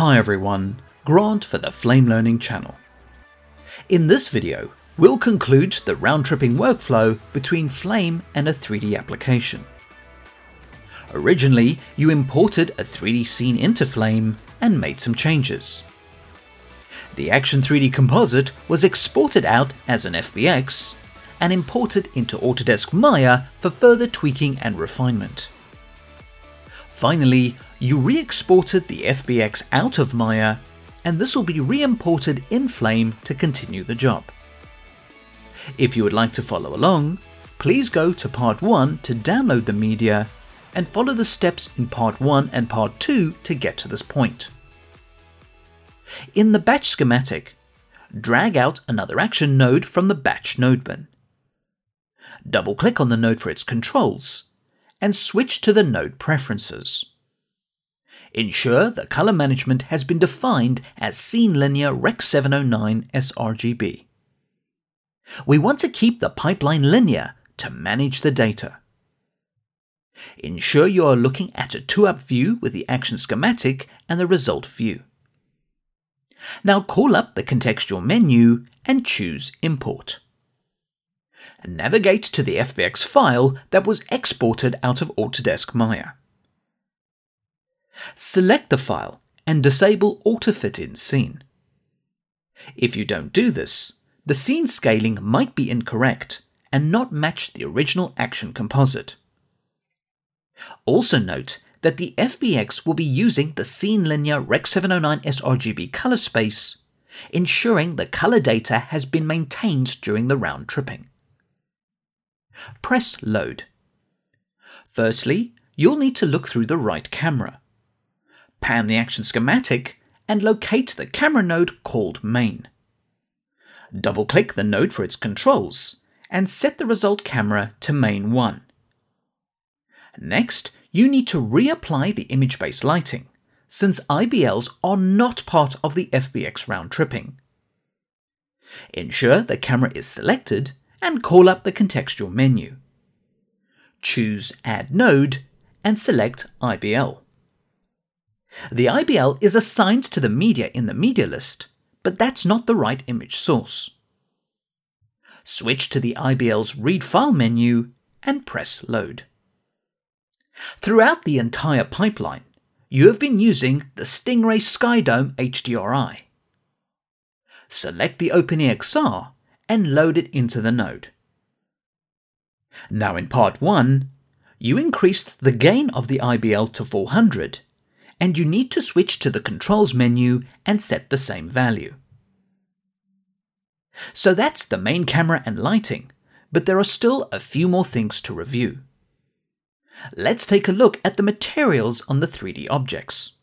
Hi everyone, Grant for the Flame Learning channel. In this video, we'll conclude the round-tripping workflow between Flame and a 3D application. Originally, you imported a 3D scene into Flame and made some changes. The Action 3D composite was exported out as an FBX and imported into Autodesk Maya for further tweaking and refinement. Finally, you re-exported the FBX out of Maya, and this will be re-imported in Flame to continue the job. If you would like to follow along, please go to part 1 to download the media and follow the steps in part 1 and part 2 to get to this point. In the batch schematic, drag out another action node from the batch node bin. Double click on the node for its controls and switch to the node preferences. Ensure the color management has been defined as Scene Linear Rec 709 sRGB. We want to keep the pipeline linear to manage the data. Ensure you are looking at a 2-up view with the action schematic and the result view. Now call up the contextual menu and choose Import navigate to the FBX file that was exported out of Autodesk Maya. Select the file and disable AutoFit in Scene. If you don't do this, the scene scaling might be incorrect and not match the original action composite. Also note that the FBX will be using the Scene Linear Rec 709 sRGB color space, ensuring the color data has been maintained during the round tripping press Load. Firstly, you'll need to look through the right camera. Pan the action schematic and locate the camera node called Main. Double click the node for its controls and set the result camera to Main 1. Next, you need to reapply the image-based lighting, since IBLs are not part of the FBX round tripping. Ensure the camera is selected and call up the contextual menu. Choose Add Node and select IBL. The IBL is assigned to the media in the media list, but that's not the right image source. Switch to the IBL's Read File menu and press Load. Throughout the entire pipeline, you have been using the Stingray SkyDome HDRI. Select the OpenEXR and load it into the node. Now in part 1, you increased the gain of the IBL to 400, and you need to switch to the controls menu and set the same value. So that's the main camera and lighting, but there are still a few more things to review. Let's take a look at the materials on the 3D objects.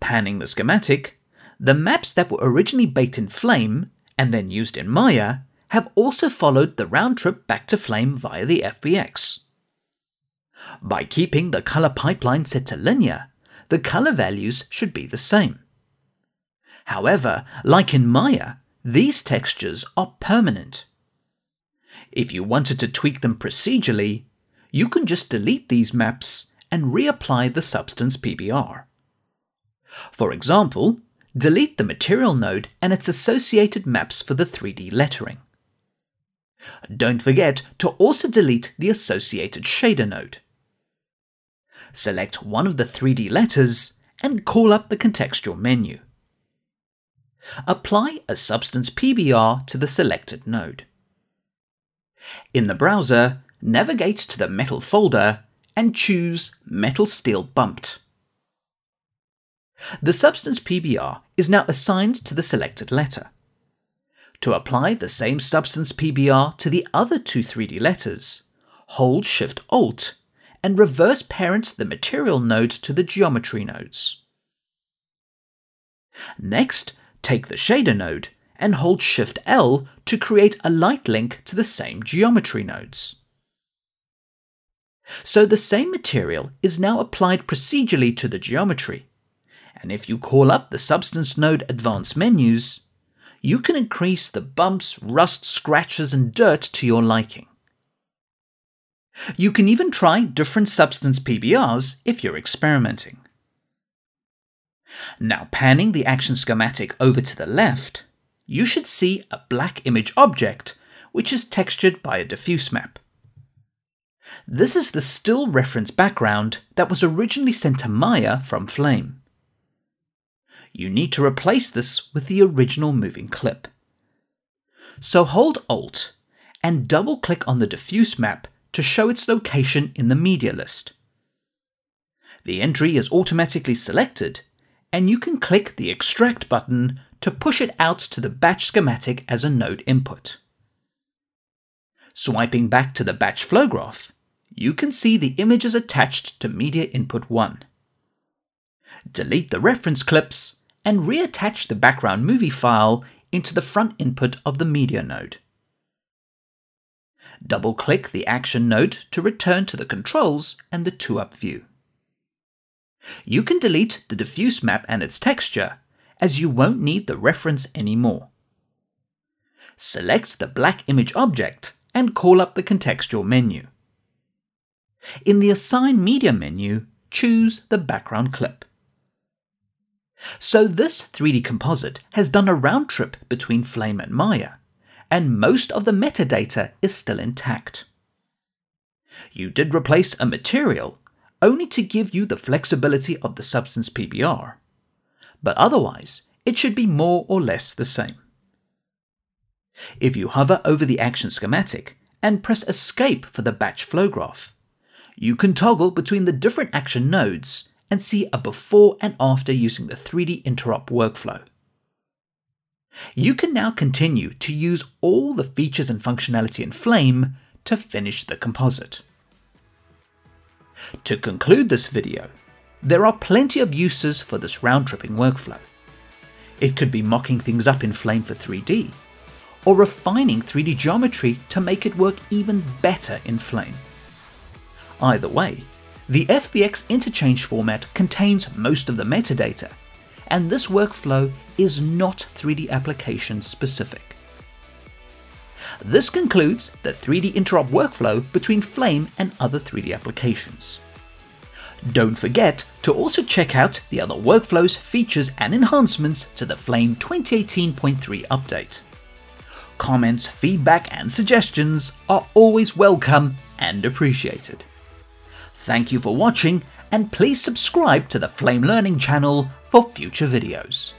Panning the schematic, the maps that were originally baked in Flame and then used in Maya, have also followed the round trip back to Flame via the FBX. By keeping the color pipeline set to linear, the color values should be the same. However, like in Maya, these textures are permanent. If you wanted to tweak them procedurally, you can just delete these maps and reapply the substance PBR. For example, delete the material node and its associated maps for the 3D lettering. Don't forget to also delete the associated shader node. Select one of the 3D letters and call up the contextual menu. Apply a Substance PBR to the selected node. In the browser, navigate to the Metal folder and choose Metal Steel Bumped. The substance PBR is now assigned to the selected letter. To apply the same substance PBR to the other two 3D letters, hold Shift Alt and reverse parent the material node to the geometry nodes. Next, take the shader node and hold Shift L to create a light link to the same geometry nodes. So the same material is now applied procedurally to the geometry, and if you call up the Substance node advanced menus, you can increase the bumps, rust, scratches, and dirt to your liking. You can even try different substance PBRs if you're experimenting. Now panning the action schematic over to the left, you should see a black image object which is textured by a diffuse map. This is the still reference background that was originally sent to Maya from Flame. You need to replace this with the original moving clip. So hold Alt and double click on the diffuse map to show its location in the media list. The entry is automatically selected, and you can click the Extract button to push it out to the batch schematic as a node input. Swiping back to the batch flow graph, you can see the images attached to media input 1. Delete the reference clips and reattach the background movie file into the front input of the media node. Double click the action node to return to the controls and the 2-up view. You can delete the diffuse map and its texture, as you won't need the reference anymore. Select the black image object and call up the contextual menu. In the Assign Media menu, choose the background clip. So this 3D composite has done a round trip between Flame and Maya, and most of the metadata is still intact. You did replace a material only to give you the flexibility of the Substance PBR, but otherwise it should be more or less the same. If you hover over the action schematic and press Escape for the batch flow graph, you can toggle between the different action nodes and see a before and after using the 3D interop workflow. You can now continue to use all the features and functionality in Flame to finish the composite. To conclude this video, there are plenty of uses for this round-tripping workflow. It could be mocking things up in Flame for 3D, or refining 3D geometry to make it work even better in Flame. Either way, the FBX interchange format contains most of the metadata, and this workflow is not 3D application specific. This concludes the 3D interop workflow between Flame and other 3D applications. Don't forget to also check out the other workflows, features, and enhancements to the Flame 2018.3 update. Comments, feedback, and suggestions are always welcome and appreciated. Thank you for watching, and please subscribe to the Flame Learning channel for future videos.